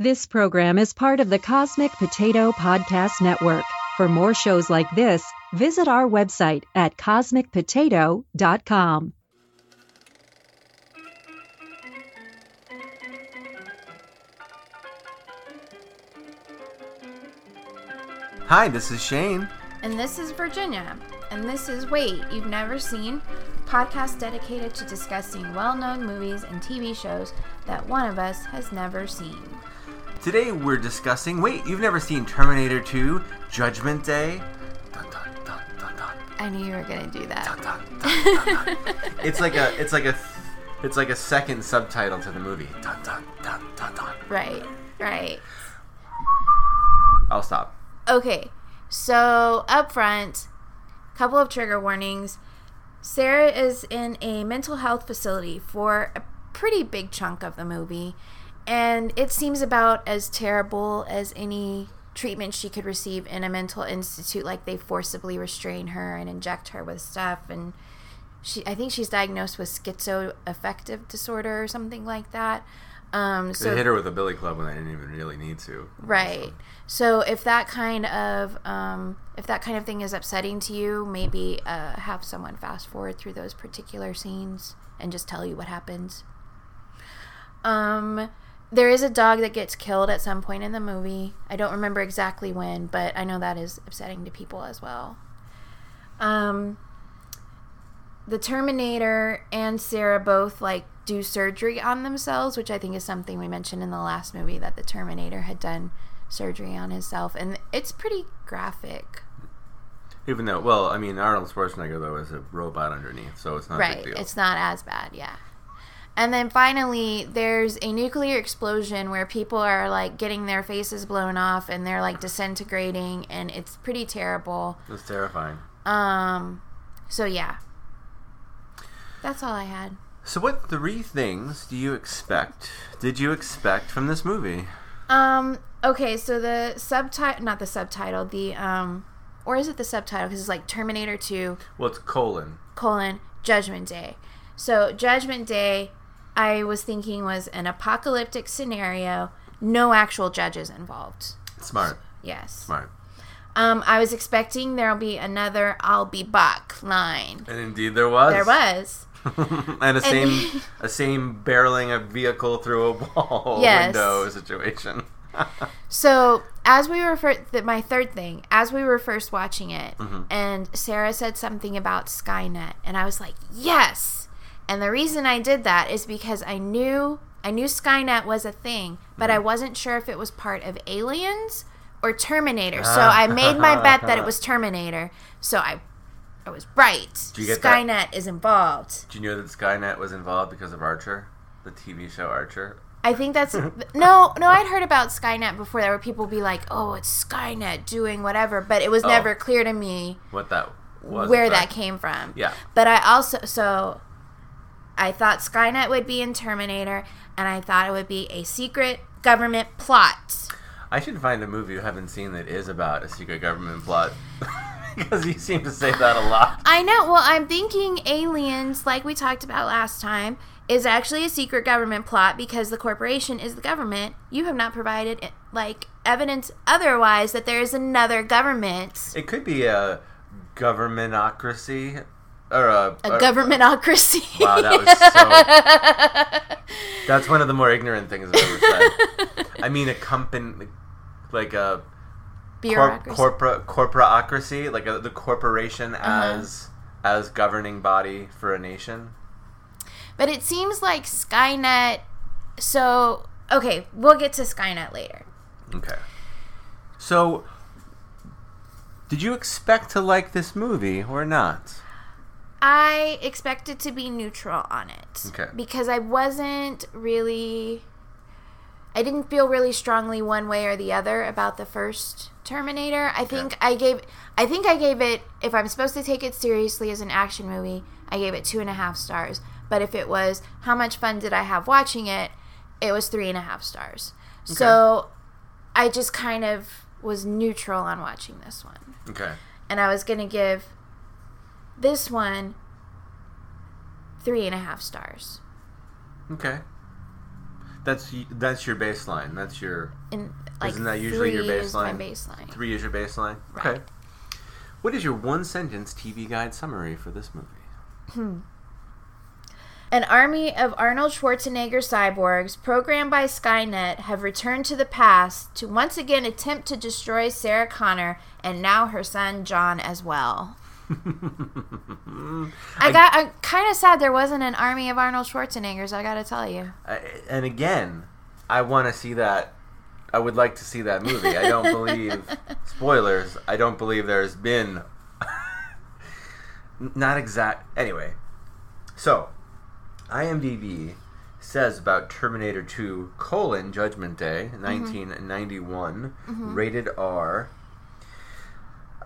This program is part of the Cosmic Potato Podcast Network. For more shows like this, visit our website at cosmicpotato.com. Hi, this is Shane. And this is Virginia. And this is Wait, You've Never Seen, podcast dedicated to discussing well known movies and TV shows that one of us has never seen. Today we're discussing. Wait, you've never seen Terminator 2 Judgment Day? Dun, dun, dun, dun, dun, I knew you were going to do that. dun, dun, dun, dun. it's like a it's like a it's like a second subtitle to the movie. Dun, dun, dun, dun, dun. Right, right. I'll stop. Okay, so up front, couple of trigger warnings. Sarah is in a mental health facility for a pretty big chunk of the movie, and it seems about as terrible as any treatment she could receive in a mental institute. Like they forcibly restrain her and inject her with stuff, and she, I think she's diagnosed with schizoaffective disorder or something like that. Um, so they hit her with a billy club when they didn't even really need to. Right. So if that kind of um, if that kind of thing is upsetting to you, maybe uh, have someone fast forward through those particular scenes and just tell you what happens. Um, there is a dog that gets killed at some point in the movie. I don't remember exactly when, but I know that is upsetting to people as well. Um, the Terminator and Sarah both like do surgery on themselves, which I think is something we mentioned in the last movie that the Terminator had done surgery on himself, and it's pretty graphic. Even though, well, I mean, Arnold Schwarzenegger though is a robot underneath, so it's not right, it's not as bad, yeah. And then finally, there's a nuclear explosion where people are like getting their faces blown off and they're like disintegrating, and it's pretty terrible. It's terrifying. Um, so yeah, that's all I had. So, what three things do you expect? Did you expect from this movie? Um. Okay. So the subtitle, not the subtitle, the um, or is it the subtitle? Because it's like Terminator Two Well, it's colon. colon Judgment Day. So Judgment Day, I was thinking was an apocalyptic scenario, no actual judges involved. Smart, Yes. smart. Um, I was expecting there'll be another "I'll be back" line. And indeed, there was. There was. and a same a same barreling a vehicle through a wall Yes. window situation. So as we were first, th- my third thing, as we were first watching it, and Sarah said something about Skynet, and I was like, yes. And the reason I did that is because I knew I knew Skynet was a thing, but I mm-hmm. wasn't sure if it was part of Aliens or Terminator. So ah. I made my bet that it was Terminator. So I I was right. you get? Skynet is involved. Do you know that Skynet was involved because of Archer, the TV show Archer? I think that's no, no. I'd heard about Skynet before. There were people be like, "Oh, it's Skynet doing whatever," but it was Oh. never clear to me What that was? where that came from. Yeah. But I also so I thought Skynet would be in Terminator, and I thought it would be a secret government plot. I should find a movie you haven't seen that is about a secret government plot. because you seem to say that a lot. I know. Well, I'm thinking aliens, like we talked about last time, is actually a secret government plot because the corporation is the government. You have not provided eh, like evidence otherwise that there is another government. It could be a governmentocracy or a, A or- governmentocracy. Wow, that was so. That's one of the more ignorant things I've ever said. I mean, a company, like a corp, Bureaucracy. corporate corporaocracy, like a, the corporation Uh-huh. as as governing body for a nation. But it seems like Skynet. So, okay, we'll get to Skynet later. Okay. So, did you expect to like this movie or not? I expected to be neutral on it. Okay. Because I wasn't really. I didn't feel really strongly one way or the other about the first Terminator. I think I gave. I think I gave it. If I'm supposed to take it seriously as an action movie, I gave it two and a half stars. But if it was how much fun did I have watching it, it was three and a half stars. So I just kind of was neutral on watching this one Okay. and I was gonna give this one three and a half stars. Okay. That's that's your baseline. That's your And like Isn't that usually your three is my baseline? baseline. three is your baseline. Right. Okay. What is your one sentence TV guide summary for this movie? Hmm. An army of Arnold Schwarzenegger cyborgs programmed by Skynet have returned to the past to once again attempt to destroy Sarah Connor and now her son John as well. I got I'm kind of sad there wasn't an army of Arnold Schwarzeneggers, I got to tell you. I, and again, I want to see that. I would like to see that movie. I don't believe spoilers. I don't believe there's been not exact. Anyway, so IMDb says about Terminator 2: colon Judgment Day, mm-hmm. 1991, mm-hmm. rated R.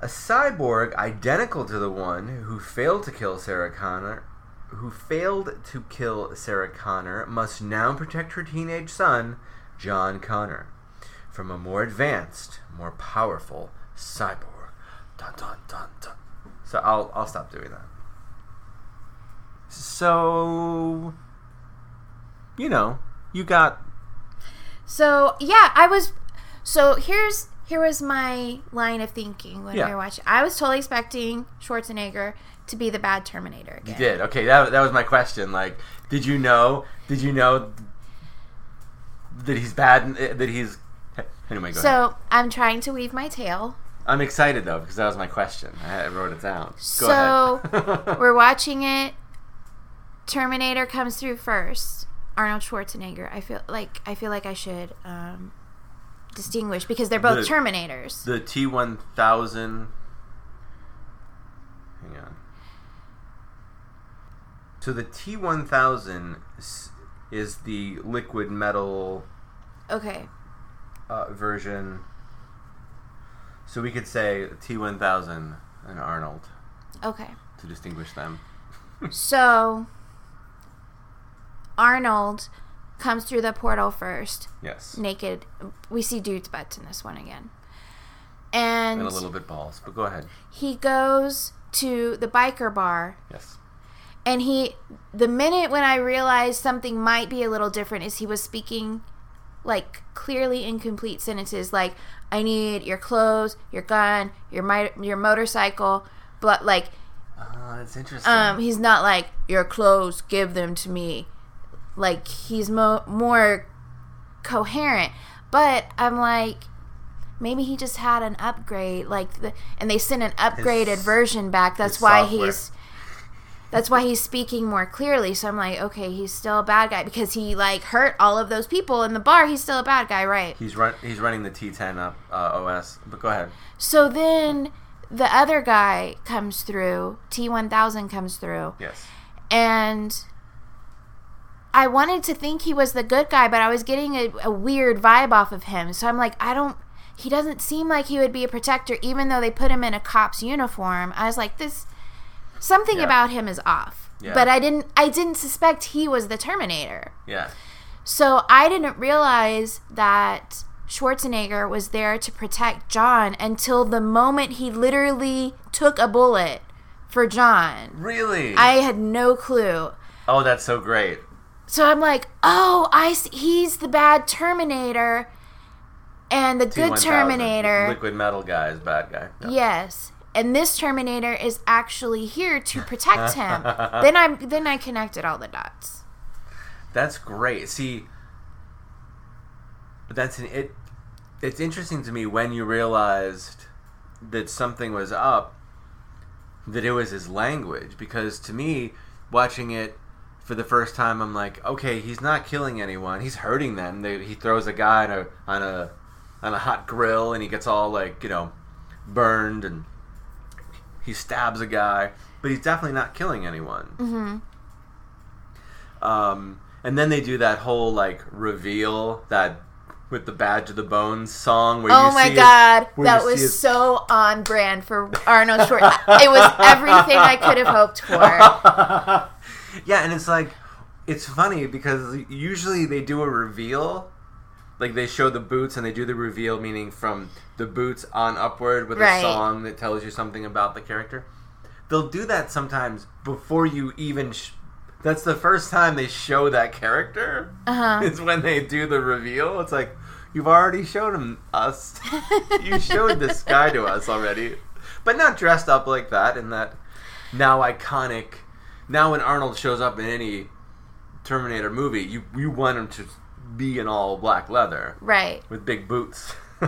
A cyborg identical to the one who failed to kill Sarah Connor, who failed to kill Sarah Connor, must now protect her teenage son, John Connor, from a more advanced, more powerful cyborg. Dun dun dun dun. So I'll I'll stop doing that. So you know, you got So yeah, I was. So here's here was my line of thinking when Yeah. we were watching. I was totally expecting Schwarzenegger to be the bad Terminator you did. Okay, that that was my question. Like, did you know? Did you know that he's bad that he's Anyway, go ahead. So I'm trying to weave my tail. I'm excited though because that was my question. I I wrote it down. Go So. We're watching it. Terminator comes through first. Arnold Schwarzenegger. I feel like I feel like I should um, distinguish because they're both The- Terminators. the T1000. Hang on. So the T one thousand is the liquid metal okay. uh, version. So we could say T1000 and Arnold Okay. to distinguish them. So Arnold comes through the portal first, Yes. naked. We see dude's butts in this one again. And, And a little bit balls, but go ahead. he goes to the biker bar Yes. and he the minute when I realized something might be a little different is he was speaking like clearly incomplete sentences like I need your clothes, your gun, your mi- your motorcycle, but like Oh, that's interesting. um he's not like your clothes, give them to me. Like he's mo- more coherent. But I'm like maybe he just had an upgrade like the, and they sent an upgraded His- version back. That's why software. he's that's why he's speaking more clearly. So I'm like, okay, he's still a bad guy because he like hurt all of those people in the bar. He's still a bad guy, right? he's run. He's running the T10 up uh, OS. But go ahead. So then the other guy comes through, T1000 comes through, Yes. and I wanted to think he was the good guy, but I was getting a, a weird vibe off of him. So I'm like, I don't. He doesn't seem like he would be a protector, even though they put him in a cop's uniform. I was like, this. Something Yeah. about him is off. Yeah. But I didn't. I didn't suspect he was the Terminator. Yeah. So I didn't realize that Schwarzenegger was there to protect John until the moment he literally took a bullet for John. Really? I had no clue. oh, that's so great. So I'm like, oh, I see. he's the bad Terminator, and the good T1000, Terminator, Liquid metal guy is bad guy. Yes. And this Terminator is actually here to protect him. then I then I connected all the dots. That's great. See, that's an, it. It's interesting to me when you realized that something was up, that it was his language. Because to me, watching it for the first time, I'm like, okay, he's not killing anyone. He's hurting them. They, he throws a guy on a on a on a hot grill, and he gets all like you know burned, and he stabs a guy, but he's definitely not killing anyone. hmm Um, and then they do that whole like reveal that with the bad to the bones song. Where Oh my god, where that was his- so on brand for Arnold Schwarzenegger. it was everything I could have hoped for. yeah, and it's like it's funny because usually they do a reveal, like they show the boots and they do the reveal, meaning from the boots on upward with Right. a song that tells you something about the character. They'll do that sometimes before you even sh- That's the first time they show that character. Uh huh. Is when they do the reveal. It's like you've already showed him us. you showed this guy to us already, but not dressed up like that. In that now iconic. Now when Arnold shows up in any Terminator movie, you you want him to be in all black leather Right. with big boots.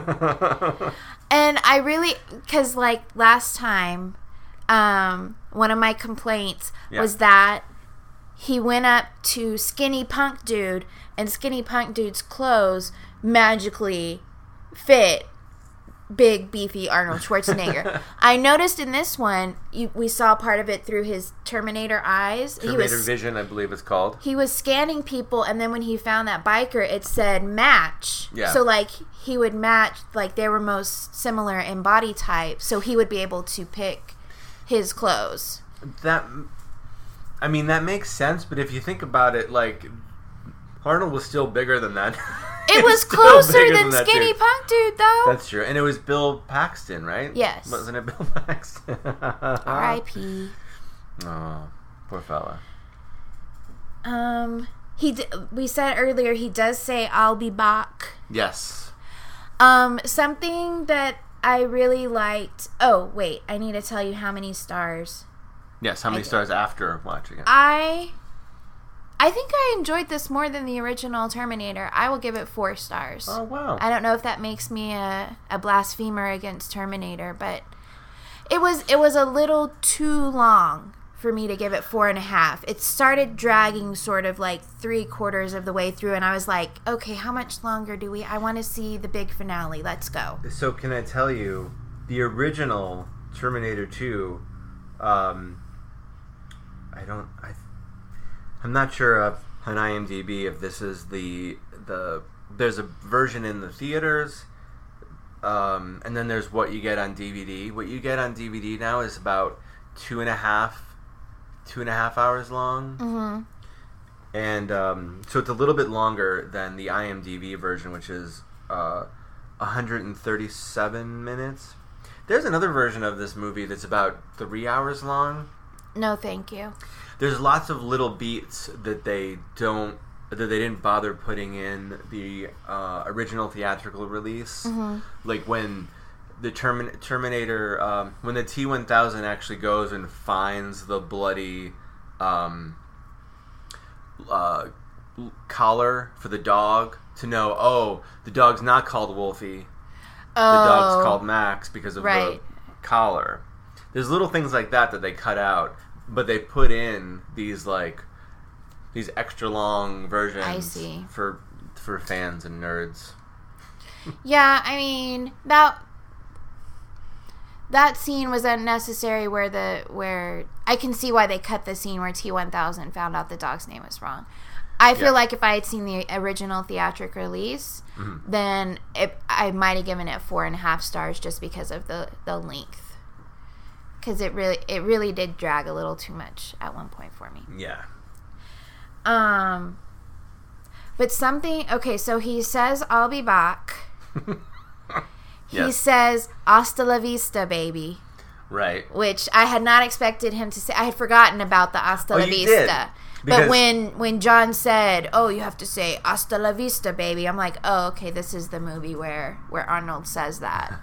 And I really, because like last time, um, one of my complaints Yeah. was that he went up to Skinny Punk Dude, and Skinny Punk Dude's clothes magically fit big beefy Arnold Schwarzenegger. I noticed in this one, you, we saw part of it through his Terminator eyes. Terminator he was Vision, I believe it's called. he was scanning people and then when he found that biker it said match Yeah. so like he would match like they were most similar in body type so he would be able to pick his clothes That, I mean, that makes sense. But if you think about it, like Arnold was still bigger than that. it was closer bigger than skinny dude. punk dude though That's true, and it was Bill Paxton, right? Yes. wasn't it Bill Paxton? r.i.p Oh, poor fella. um he d- we said earlier he does say i'll be back Yes. um something that i really liked oh wait i need to tell you how many stars Yes. How many stars after watching it? I I think I enjoyed this more than the original Terminator. I will give it four stars. oh wow. I don't know if that makes me a, a blasphemer against Terminator, but it was it was a little too long for me to give it four and a half. It started dragging sort of like three quarters of the way through, and I was like, okay, how much longer do we? I want to see the big finale. Let's go. So can I tell you, the original Terminator Two, um, I don't, I, I'm not sure of on IMDb if this is the the there's a version in the theaters, um, and then there's what you get on DVD. What you get on DVD now is about two and a half, two and a half hours long hmm and um, so it's a little bit longer than the IMDb version, which is uh, 137 minutes. There's another version of this movie that's about three hours long. No, thank you. There's lots of little beats that they don't that they didn't bother putting in the uh, original theatrical release, like when the Termin- Terminator, um, when the T1000 actually goes and finds the bloody um, uh, collar for the dog to know, oh, the dog's not called Wolfie. Oh, The dog's called Max because of right. the collar. There's little things like that that they cut out, but they put in these like these extra long versions I see. for for fans and nerds. Yeah, I mean that that scene was unnecessary. Where the where I can see why they cut the scene where T one thousand found out the dog's name was wrong. I feel Yeah. like if I had seen the original theatric release, Mm-hmm. then it, I might have given it four and a half stars just because of the the length. Because it really it really did drag a little too much at one point for me. Yeah. Um, but something. Okay, so he says, "I'll be back." He Yes. says, "Hasta la vista, baby," Right. which I had not expected him to say. I had forgotten about the "Hasta Oh, la vista." Did, But when when John said, "Oh, you have to say hasta la vista, baby," I'm like, "Oh, okay, this is the movie where where Arnold says that."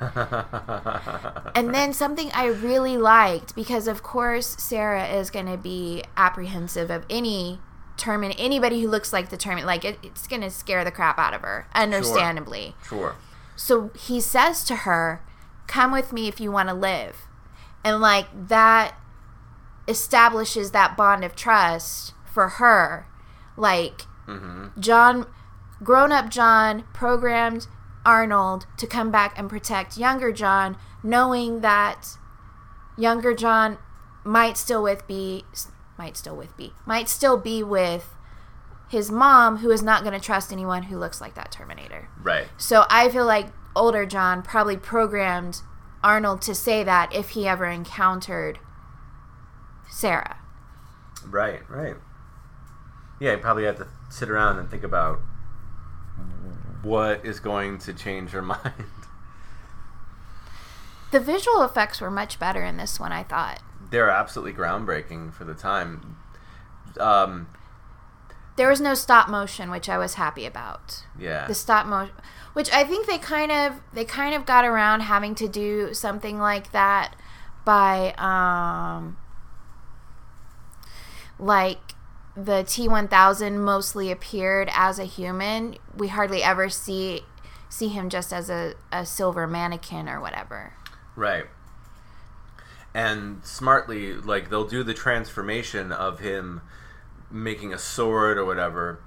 And then something I really liked because of course Sarah is going to be apprehensive of any termin anybody who looks like the termin like it, it's going to scare the crap out of her understandably. sure. So he says to her, "Come with me if you want to live." And like that establishes that bond of trust for her. Like Mm-hmm. John, grown up John, programmed Arnold to come back and protect younger John, knowing that younger John might still with be might still with be might still be with his mom, who is not going to trust anyone who looks like that Terminator. Right. So I feel like older John probably programmed Arnold to say that if he ever encountered Sarah. Right. Right. Yeah, you probably have to sit around and think about what is going to change her mind. The visual effects were much better in this one, I thought. They're absolutely groundbreaking for the time. um, There was no stop motion, which I was happy about. yeah. The stop motion, which I think they kind of they kind of got around having to do something like that by um like the T1000 mostly appeared as a human. We hardly ever see see him just as a, a silver mannequin or whatever. Right. And smartly, like they'll do the transformation of him making a sword or whatever.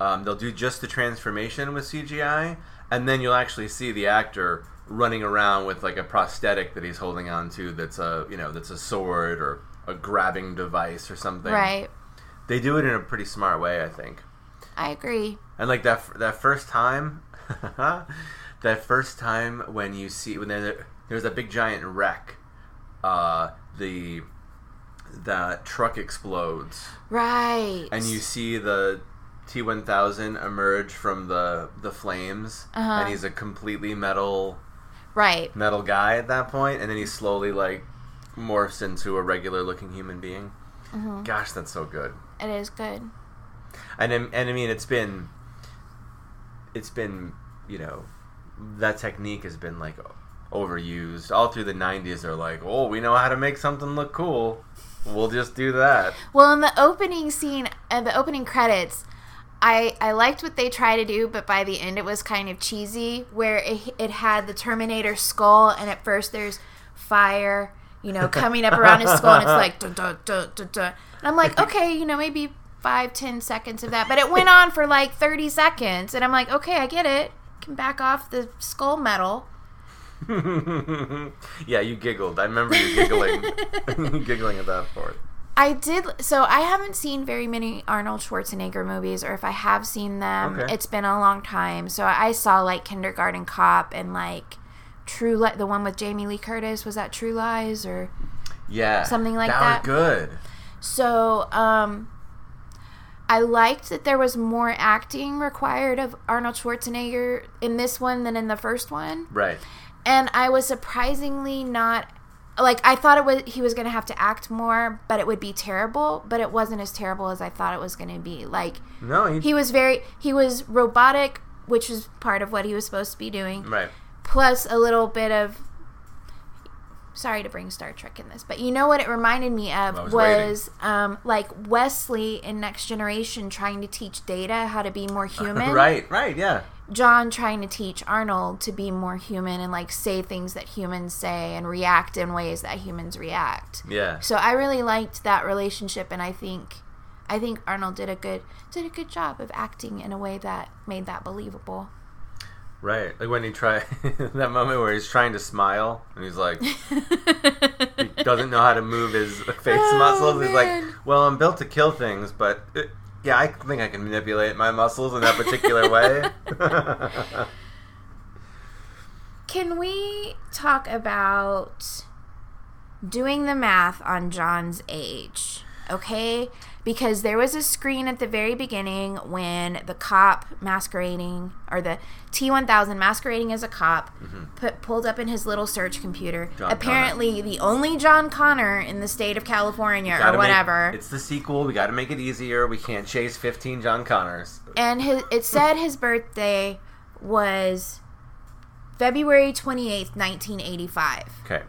Um, they'll do just the transformation with CGI, and then you'll actually see the actor running around with like a prosthetic that he's holding on to. That's a you know that's a sword or a grabbing device or something. Right. They do it in a pretty smart way, I think. I agree. And like that that first time, that first time when you see when there, there's a big giant wreck, uh, the that truck explodes, Right. and you see the T1000 emerge from the the flames, Uh-huh. and he's a completely metal right. metal guy at that point, and then he slowly like morphs into a regular looking human being. Mm-hmm. Gosh, that's so good. It is good. and I- and I mean it's been it's been you know that technique has been like overused all through the 90s they're like oh we know how to make something look cool we'll just do that Well, in the opening scene, uh, the opening credits, I I liked what they tried to do, but by the end it was kind of cheesy. Where it, it had the Terminator skull, and at first there's fire, you know, coming up around his skull, and it's like dun, dun, dun, dun, dun. and I'm like, okay, you know, maybe five ten seconds of that, but it went on for like thirty seconds, and I'm like, okay, I get it. Can back off the skull metal. yeah you giggled i remember you giggling giggling at that part I did. So I haven't seen very many Arnold Schwarzenegger movies, or if I have seen them, Okay. it's been a long time. So I saw like Kindergarten Cop and like True Li the one with Jamie Lee Curtis. Was that True Lies or yeah Something like that that. was good so? Um, I liked that there was more acting required of Arnold Schwarzenegger in this one than in the first one, right and I was surprisingly not. Like I thought it was he was gonna have to act more, but it would be terrible. But it wasn't as terrible as I thought it was gonna be. Like no he, he was very he was robotic which was part of what he was supposed to be doing right plus a little bit of sorry to bring star trek in this but you know what it reminded me of I was was, um, like wesley in next generation trying to teach data how to be more human. Right right yeah. John trying to teach arnold to be more human and like say things that humans say and react in ways that humans react. Yeah. So I really liked that relationship, and I think, I think Arnold did a good did a good job of acting in a way that made that believable. Right like when he try that moment where he's trying to smile and he's like he doesn't know how to move his face Oh, muscles. He's like, well, I'm built to kill things, but uh, yeah, I think I can manipulate my muscles in that particular way. Can we talk about doing the math on John's age? Okay? Because there was a screen at the very beginning when the cop masquerading, or the T 1000 masquerading as a cop, put, pulled up in his little search computer. Mm-hmm. John Apparently, the only John Connor in the state of California, or make- whatever. it's the sequel. We got to make it easier. We can't chase 15 John Connors. and his, it said his birthday was February 28th, 1985. Okay.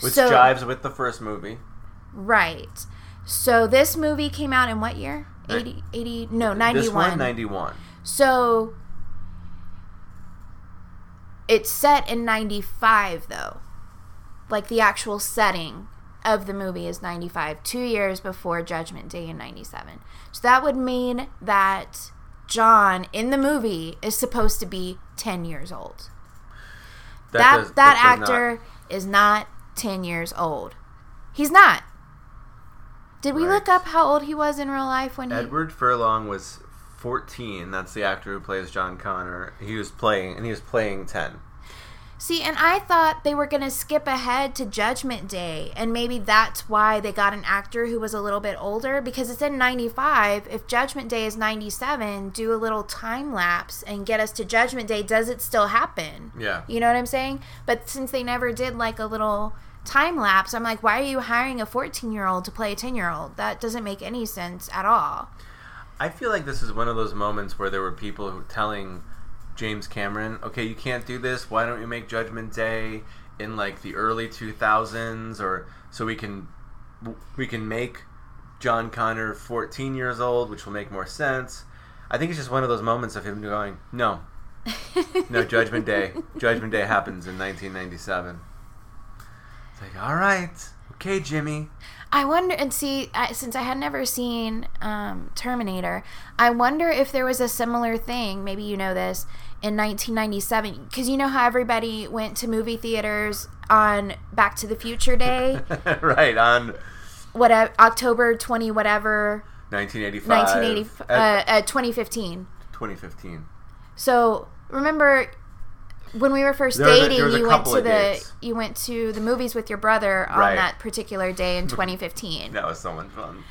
Which So- jives with the first movie. Right. So this movie came out in what year? Ni- 80, 80 no, This 91. one, 91. So it's set in 95 though. Like the actual setting of the movie is 95, 2 years before Judgment Day in 97. So that would mean that John in the movie is supposed to be 10 years old. That does- that, does not- actor is not 10 years old. He's not. Did we Right. look up how old he was in real life when he Edward Furlong was 14. That's the actor who plays John Connor. He was playing, and he was playing 10. See, and I thought they were going to skip ahead to Judgment Day, and maybe that's why they got an actor who was a little bit older because it's in 95. If Judgment Day is 97, do a little time lapse and get us to Judgment Day. Does it still happen? Yeah. You know what I'm saying? But since they never did like a little time lapse. I'm like, why are you hiring a 14 year old to play a 10 year old? That doesn't make any sense at all. I feel like this is one of those moments where there were people who telling James Cameron, "Okay, you can't do this. Why don't you make Judgment Day in like the early 2000s or so we can we can make John Connor 14 years old, which will make more sense." I think it's just one of those moments of him going, "No. No, Judgment Day. Judgment Day happens in 1997." It's like, "All right. Okay, Jimmy." I wonder, and see, I, since I had never seen um, Terminator, I wonder if there was a similar thing. Maybe you know this in 1997, because you know how everybody went to movie theaters on Back to the Future Day, right on whatever October 20 whatever 1985 1980 uh, uh, 2015. 2015. So remember when we were first There dating, a you went to the dates. you went to the movies with your brother on Right. that particular day in 2015. That was so much fun.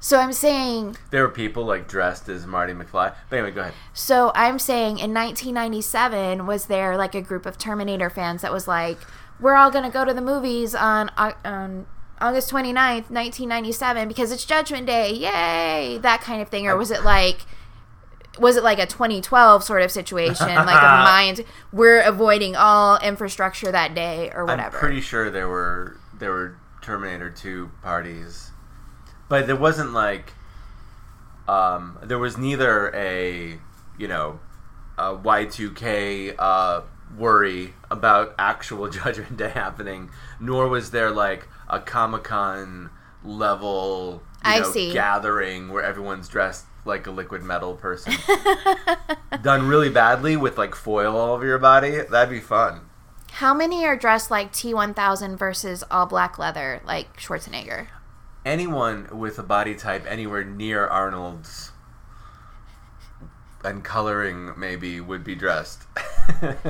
So I'm saying There were people like dressed as Marty McFly. But anyway, go ahead. So I'm saying in 1997 was there like a group of Terminator fans that was like, we're all gonna go to the movies on on August 29th, 1997 because it's Judgment Day, yay! That kind of thing, or was it like? Was it like a 2012 sort of situation, like a mind we're avoiding all infrastructure that day or whatever? I'm pretty sure there were there were Terminator 2 parties, but there wasn't like um, there was neither a you know a Y2K uh, worry about actual Judgment Day happening, nor was there like a Comic Con level you I know, see. gathering where everyone's dressed like a liquid metal person. Done really badly with like foil all over your body. That'd be fun. How many are dressed like T1000 versus all black leather, like Schwarzenegger? anyone with a body type anywhere near Arnold's and coloring maybe would be dressed.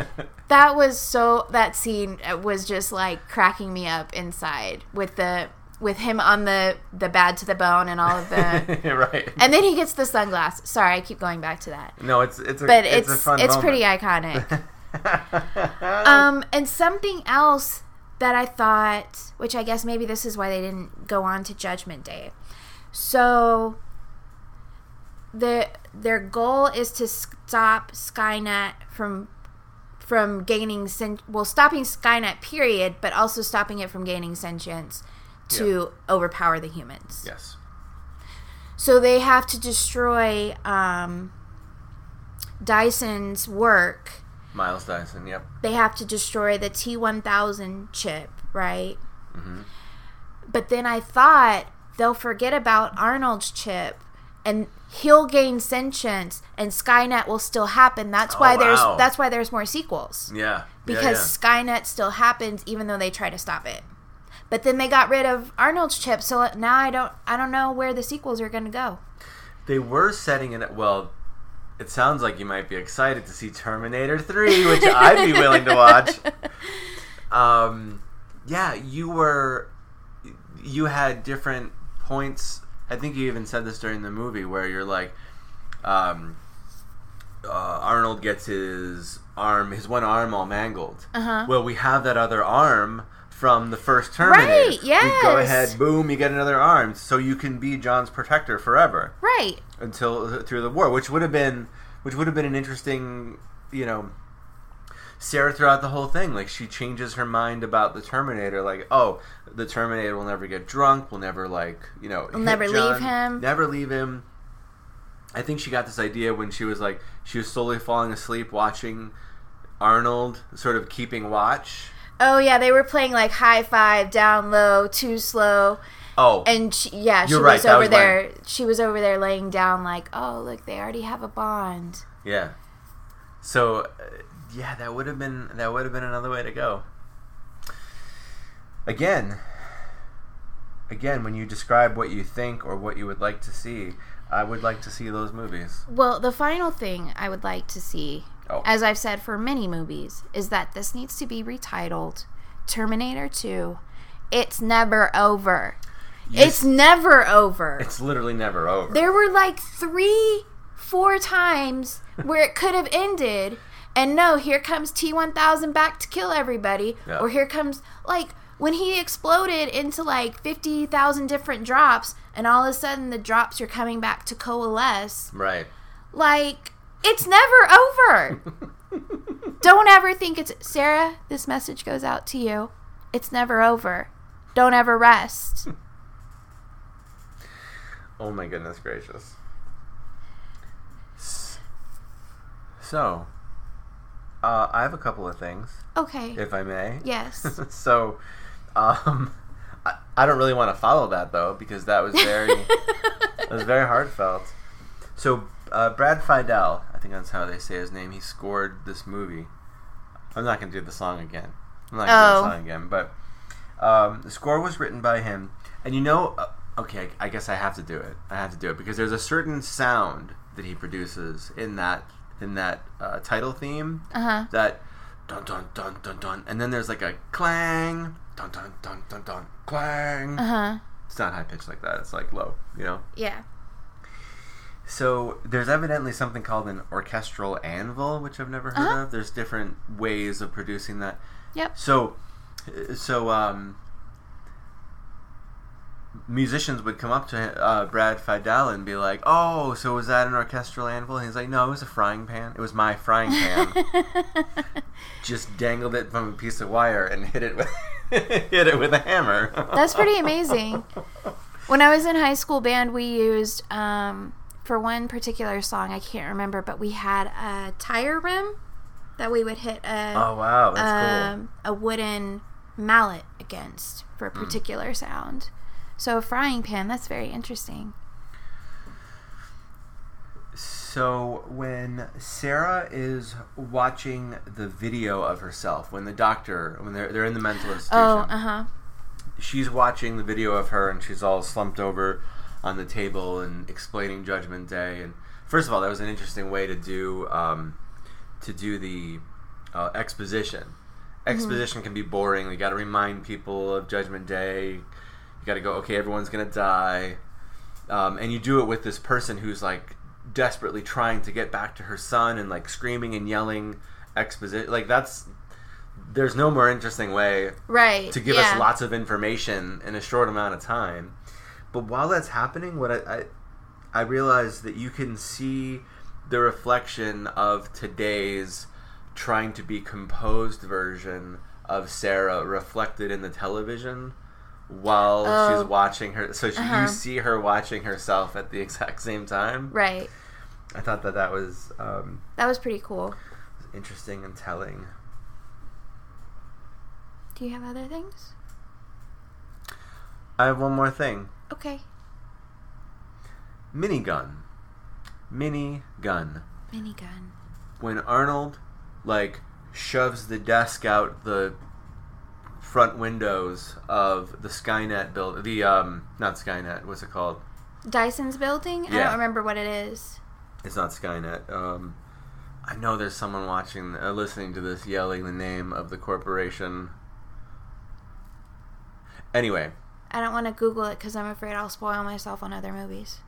That was so. That scene was just like cracking me up inside with the with him on the the bad to the bone and all of the. right. and then he gets the sunglass. Sorry, I keep going back to that, no, it's it's a but it's, it's it's pretty iconic. um, and something else that I thought, which I guess maybe this is why they didn't go on to Judgment Day. So the their goal is to stop Skynet from from gaining sen- well stopping Skynet period, but also stopping it from gaining sentience to overpower the humans. yes. So they have to destroy um, Dyson's work. Miles Dyson. Yep. They have to destroy the T1000 chip, right? Mm-hmm. But then I thought they'll forget about Arnold's chip and he'll gain sentience and Skynet will still happen. That's Oh, why there's that's why there's more sequels. Yeah. Because yeah, Skynet still happens even though they try to stop it. But then they got rid of Arnold's chip, so now I don't I don't know where the sequels are going to go. they were setting it. Well, it sounds like you might be excited to see Terminator Three, which I'd be willing to watch. Um, yeah, you were. You had different points. I think you even said this during the movie where you're like, um, uh, Arnold gets his arm, his one arm all mangled. Uh-huh. Well, we have that other arm from the first Terminator. Right, We go ahead, boom, you get another arm, so you can be John's protector forever Right. until uh, through the war, which would have been, which would have been an interesting, you know. Sarah throughout the whole thing, like she changes her mind about the Terminator. Like, oh, the Terminator will never get drunk. Will never like, you know, hit never leave him. Never leave him. I think she got this idea when she was like, she was slowly falling asleep watching Arnold, sort of keeping watch. Oh yeah, they were playing like high five, down low, too slow, Oh, and she, yeah, she was right, that over was my- there. She was over there laying down, like, oh look, they already have a bond. Yeah. So, uh, yeah, that would have been that would have been another way to go. Again, again, when you describe what you think or what you would like to see, I would like to see those movies. Well, the final thing I would like to see, Oh. as I've said for many movies, is that this needs to be retitled Terminator 2. It's never over. Yes. It's never over. It's literally never over. there were like three, four times where it could have ended, and no, here comes T1000 back to kill everybody, Yeah. or here comes, like, when he exploded into like 50,000 different drops and all of a sudden the drops are coming back to coalesce Right. like it's never over don't ever think it's sarah this message goes out to you it's never over don't ever rest Oh my goodness gracious. So, uh, I have a couple of things, okay if I may. yes so, um, I, I don't really want to follow that though because that was very, it was very heartfelt. So, uh, Brad Fiedel, think that's how they say his name. He scored this movie. I'm not gonna do the song again. I'm not gonna Oh. do the song again, but um, the score was written by him. And you know, uh, okay, I guess I have to do it. I have to do it because there's a certain sound that he produces in that in that uh, title theme uh-huh that dun dun dun dun dun, and then there's like a clang, dun dun dun dun dun, clang. uh-huh It's not high pitched like that. It's like low, you know. yeah So there's evidently something called an orchestral anvil, which I've never heard Uh-huh. of. There's different ways of producing that. yep So, so um, musicians would come up to uh, Brad Fiedel and be like, "Oh, so was that an orchestral anvil?" And he's like, "No, it was a frying pan. It was my frying pan. Just dangled it from a piece of wire and hit it with hit it with a hammer." That's pretty amazing. When I was in high school band, we used um, for one particular song. I can't remember, but we had a tire rim that we would hit a Oh wow, that's um, a wooden mallet against for a Hmm. particular sound. So a frying pan. That's very interesting. So when Sarah is watching the video of herself, when the doctor, when they're they're in the mental institution, Oh, uh huh. she's watching the video of her and she's all slumped over on the table and explaining Judgment Day. And first of all, that was an interesting way to do um, to do the uh, exposition. Exposition can be boring. You got to remind people of Judgment Day. You got to go. Okay, everyone's gonna die, um, and you do it with this person who's like desperately trying to get back to her son and like screaming and yelling exposition. Like that's there's no more interesting way Right. to give yeah. us lots of information in a short amount of time. But while that's happening, what I, I I realize that you can see the reflection of today's trying to be composed version of Sarah reflected in the television while Oh. she's watching her. So she, Uh-huh. you see her watching herself at the exact same time. Right. I thought that that was um, That was pretty cool. interesting and telling. Do you have other things? I have one more thing. Okay. Minigun. Minigun. Minigun. when Arnold like shoves the desk out the front windows of the Skynet build the um not Skynet what's it called Dyson's building? I don't remember what it is. it's not Skynet um I know there's someone watching uh, listening to this yelling the name of the corporation anyway I don't want to Google it because I'm afraid I'll spoil myself on other movies.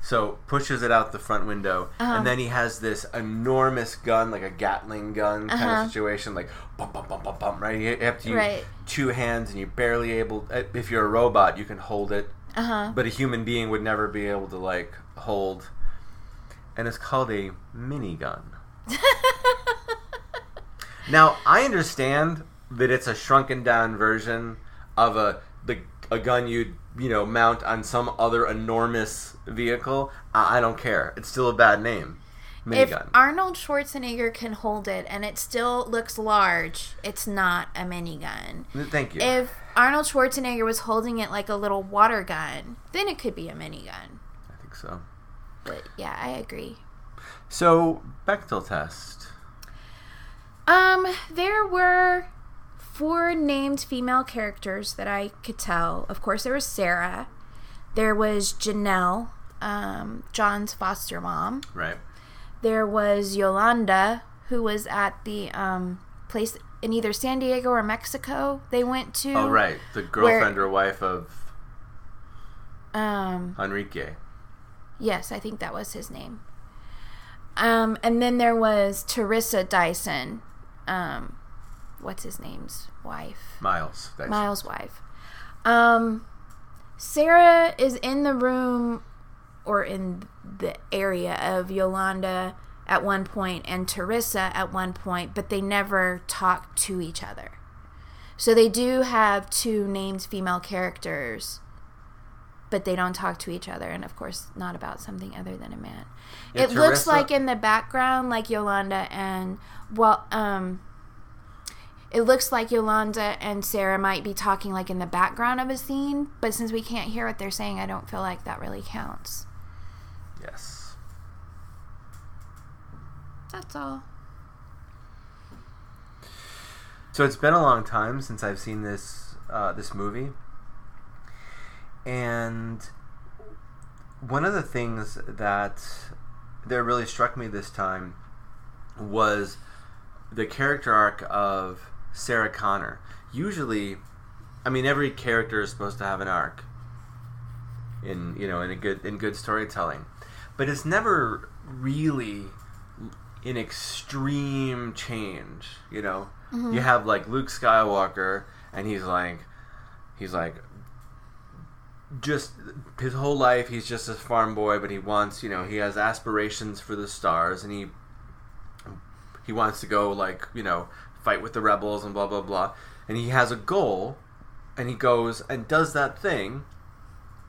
so pushes it out the front window Uh-huh. and then he has this enormous gun like a gatling gun kind Uh-huh. of situation like bum bum bum bum bum right you have to use Right. two hands and you're barely able uh, if you're a robot you can hold it Uh huh. but a human being would never be able to like hold and it's called a minigun now i understand that it's a shrunken down version of a the a gun you'd you know mount on some other enormous vehicle i, I don't care it's still a bad name if minigun Arnold Schwarzenegger can hold it and it still looks large, it's not a minigun. thank you If Arnold Schwarzenegger was holding it like a little water gun, then it could be a minigun. i think so But yeah, I agree. so Bechdel test Um, there were four named female characters that I could tell. Of course, there was Sarah. There was Janelle, um, John's foster mom. right There was Yolanda, who was at the um, place in either San Diego or Mexico. They went to. oh right the girlfriend or wife of Um, enrique yes, I think that was his name. Um, and then there was Teresa Dyson, um, what's his name's wife? Miles. Dyson. Miles' wife. Um, Sarah is in the room or in the area of Yolanda at one point and Teresa at one point, but they never talk to each other. So they do have two named female characters, but they don't talk to each other, and of course, not about something other than a man. Yeah, it looks like in the background, like Yolanda and well, um, it looks like Yolanda and Sarah might be talking like in the background of a scene, but since we can't hear what they're saying, I don't feel like that really counts. Yes. That's all. So it's been a long time since I've seen this uh, this movie, and one of the things that that really struck me this time was the character arc of Sarah Connor. Usually, I mean, every character is supposed to have an arc in you know in a good in good storytelling, but it's never really an extreme change. You know, mm-hmm. you have like Luke Skywalker, and he's like, he's like, just his whole life he's just a farm boy, but he wants, you know, he has aspirations for the stars, and he he wants to go like, you know, fight with the rebels and blah blah blah, and he has a goal, and he goes and does that thing.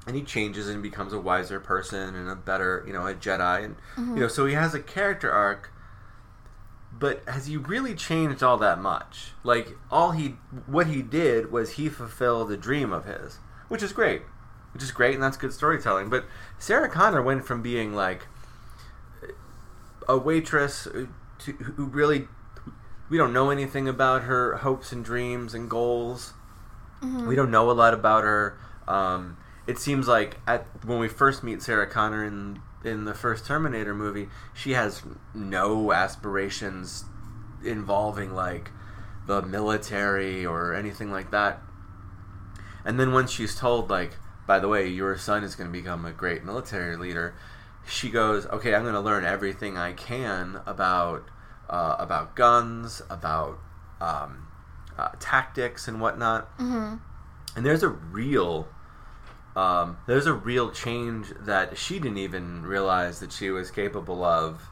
And he changes and becomes a wiser person and a better, you know, a Jedi, and you mm-hmm. know, so he has a character arc but has he really changed all that much? Like all he what he did was he fulfilled a dream of his, which is great. Which is great and that's good storytelling. But Sarah Connor went from being like a waitress uh, to who really we don't know anything about her hopes and dreams and goals. We don't know a lot about her. Um, it seems like at when we first meet Sarah Connor in in the first Terminator movie, she has no aspirations involving like the military or anything like that. And then when she's told like, by the way, your son is going to become a great military leader, she goes, "Okay, I'm going to learn everything I can about uh, about guns, about um, uh, tactics and whatnot." Mm-hmm. And there's a real um, there's a real change that she didn't even realize that she was capable of.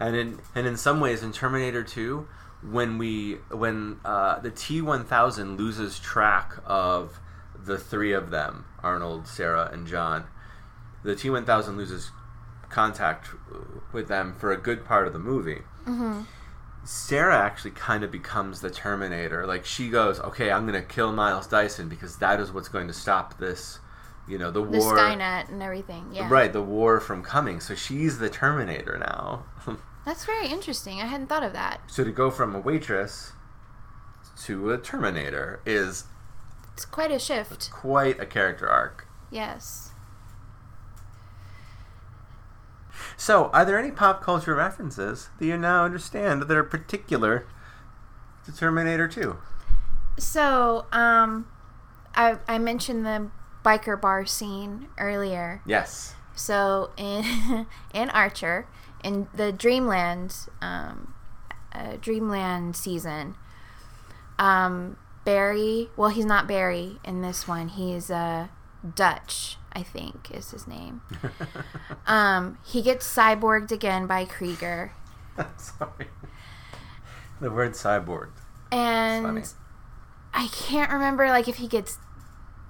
And in and in some ways, in Terminator 2, when we when uh, the T1000 loses track of the three of them, Arnold, Sarah, and John, the T1000 loses contact with them for a good part of the movie. Mm-hmm. Sarah actually kind of becomes the Terminator. Like she goes, "Okay, I'm going to kill Miles Dyson because that is what's going to stop this, you know, the The war." Skynet and everything. Yeah. Right, the war from coming. So she's the Terminator now. That's very interesting. I hadn't thought of that. so to go from a waitress to a Terminator is It's quite a shift. quite a character arc. Yes. So, are there any pop culture references that you now understand that are particular to Terminator 2? So, um, I I mentioned the biker bar scene earlier. Yes. So in in Archer, in the Dreamland, um, uh, Dreamland season, um, Barry. Well, he's not Barry in this one. He's uh, Dutch, I think, is his name. um, he gets cyborged again by Krieger, Sorry. The word cyborg. and. I can't remember like if he gets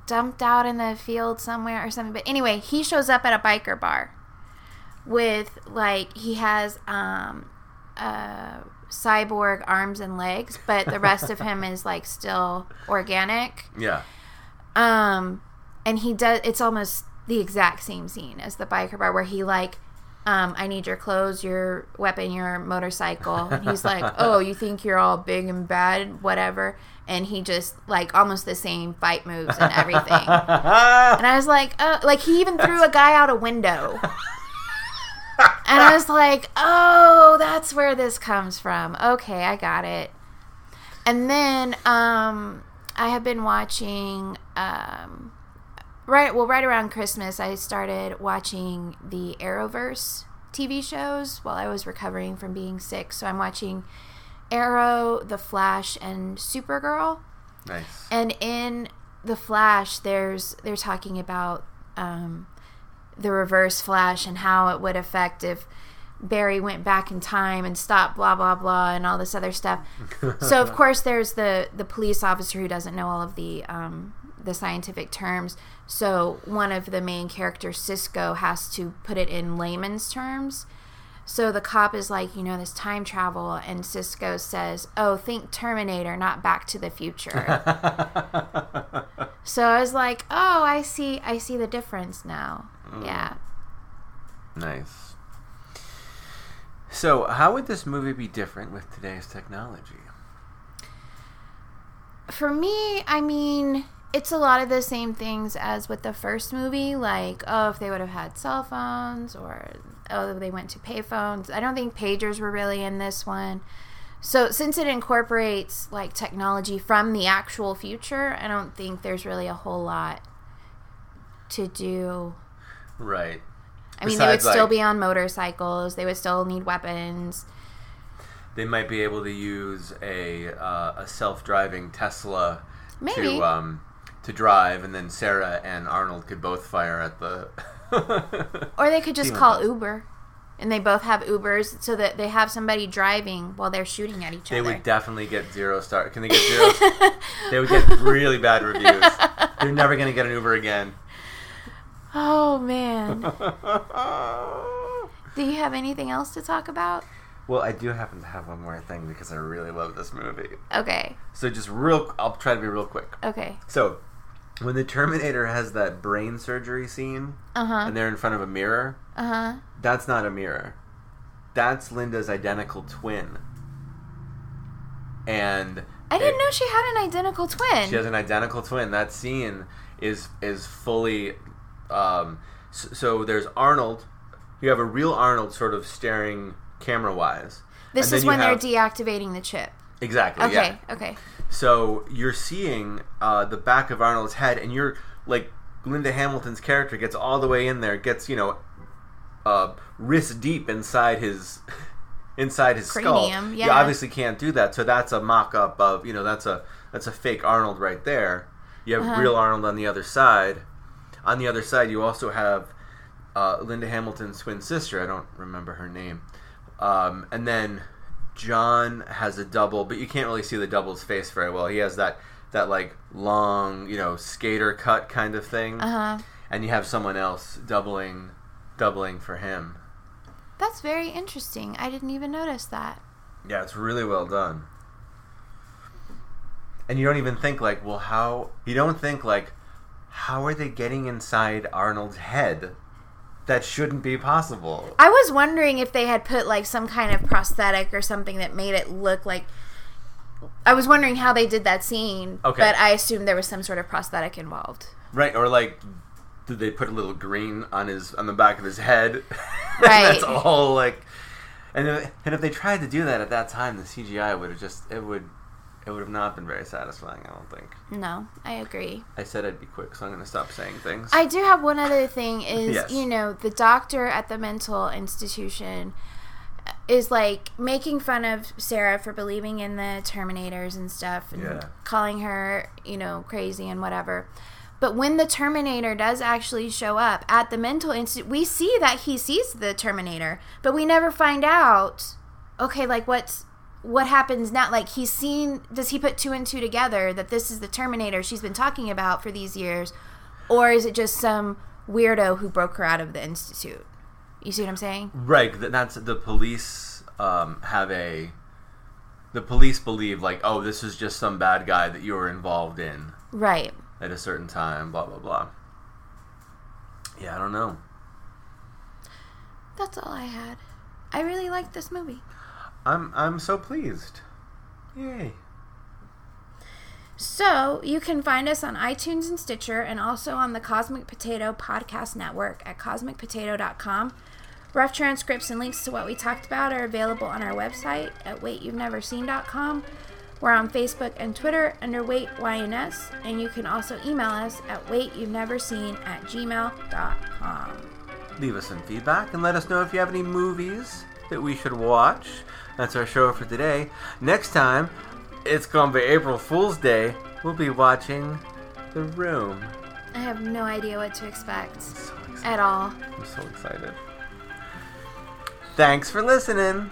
dumped out in the field somewhere or something. But anyway, he shows up at a biker bar with like he has um uh cyborg arms and legs, but the rest of him is like still organic. Yeah. Um and he does it's almost the exact same scene as the biker bar where he like um, I need your clothes, your weapon, your motorcycle. And he's like, Oh, you think you're all big and bad, whatever. And he just like almost the same fight moves and everything. And I was like, oh, like he even threw a guy out a window. and I was like, oh, that's where this comes from. Okay, I got it. And then um, I have been watching, um, right, well, right around Christmas, I started watching the Arrowverse TV shows while I was recovering from being sick. So I'm watching Arrow, The Flash, and Supergirl. Nice. And in The Flash, there's they're talking about um, the Reverse Flash and how it would affect if Barry went back in time and stopped blah blah blah and all this other stuff. so of course there's the the police officer who doesn't know all of the um, the scientific terms. So one of the main characters, Cisco, has to put it in layman's terms. So the cop is like, you know, this time travel, and Cisco says, "Oh, think Terminator, not Back to the Future." so I was like, "Oh, I see, I see the difference now." Mm. Yeah. nice. So, how would this movie be different with today's technology? For me, I mean, it's a lot of the same things as with the first movie. Like, oh, if they would have had cell phones, or oh, they went to payphones. I don't think pagers were really in this one. So, since it incorporates like technology from the actual future, I don't think there's really a whole lot to do. Right. I mean, they would still like- be on motorcycles. They would still need weapons. They might be able to use a uh, a self driving Tesla Maybe. to um to drive, and then Sarah and Arnold could both fire at the. Or they could just Demon call Tesla. Uber. And they both have Ubers so that they have somebody driving while they're shooting at each They other. They would definitely get zero star. Can they get zero? they would get really bad reviews. They're never gonna get an Uber again. oh, man. Do you have anything else to talk about? well, I do happen to have one more thing because I really love this movie. Okay. So just real, I'll try to be real quick. Okay. So, when the Terminator has that brain surgery scene, Uh huh. and they're in front of a mirror, Uh huh. that's not a mirror. That's Linda's identical twin. And I didn't know she had an identical twin. she has an identical twin. That scene is is fully. Um, so, so there's Arnold. You have a real Arnold sort of staring camera wise. this is when they're deactivating the chip. exactly. Okay. Yeah. Okay. So you're seeing uh, the back of Arnold's head, and you're like Linda Hamilton's character gets all the way in there, gets you know, uh, wrist deep inside his inside his Cranium, skull. yeah. You obviously can't do that, so that's a mock-up of you know that's a that's a fake Arnold right there. You have Uh-huh. real Arnold on the other side. On the other side, you also have uh, Linda Hamilton's twin sister. I don't remember her name. Um, and then John has a double, but you can't really see the double's face very well. He has that that like long, you know, skater cut kind of thing. Uh huh. And you have someone else doubling doubling for him. That's very interesting. I didn't even notice that. Yeah, it's really well done. And you don't even think like, well, how? You don't think like, how are they getting inside Arnold's head? That shouldn't be possible. I was wondering if they had put like some kind of prosthetic or something that made it look like. I was wondering how they did that scene, Okay. but I assumed there was some sort of prosthetic involved. Right, or like, did they put a little green on his on the back of his head? Right. That's all like, and if, and if they tried to do that at that time, the CGI would have just it would it would have not been very satisfying. I don't think. No, I agree. I said I'd be quick, so I'm going to stop saying things. I do have one other thing is, Yes. you know, the doctor at the mental institution is like making fun of Sarah for believing in the Terminators and stuff and Yeah. calling her, you know, crazy and whatever. But when the Terminator does actually show up at the mental institute, we see that he sees the Terminator, but we never find out okay, like what's what happens now? Like he's seen does he put two and two together that this is the Terminator she's been talking about for these years or is it just some weirdo who broke her out of the institute? You see what I'm saying? Right, that's the police um, have a. The police believe like, oh, this is just some bad guy that you were involved in Right. at a certain time. Blah blah blah. Yeah, I don't know. That's all I had. I really liked this movie. I'm I'm so pleased. Yay. So, you can find us on iTunes and Stitcher and also on the Cosmic Potato Podcast Network at cosmicpotato.com. Rough transcripts and links to what we talked about are available on our website at waityou'veneverseen.com. We're on Facebook and Twitter under WaitYNS, and you can also email us at waityou'veneverseen at gmail.com. Leave us some feedback and let us know if you have any movies that we should watch. That's our show for today. Next time, it's gonna be April Fool's Day. We'll be watching The Room. I have no idea what to expect So at all. I'm so excited. Thanks for listening.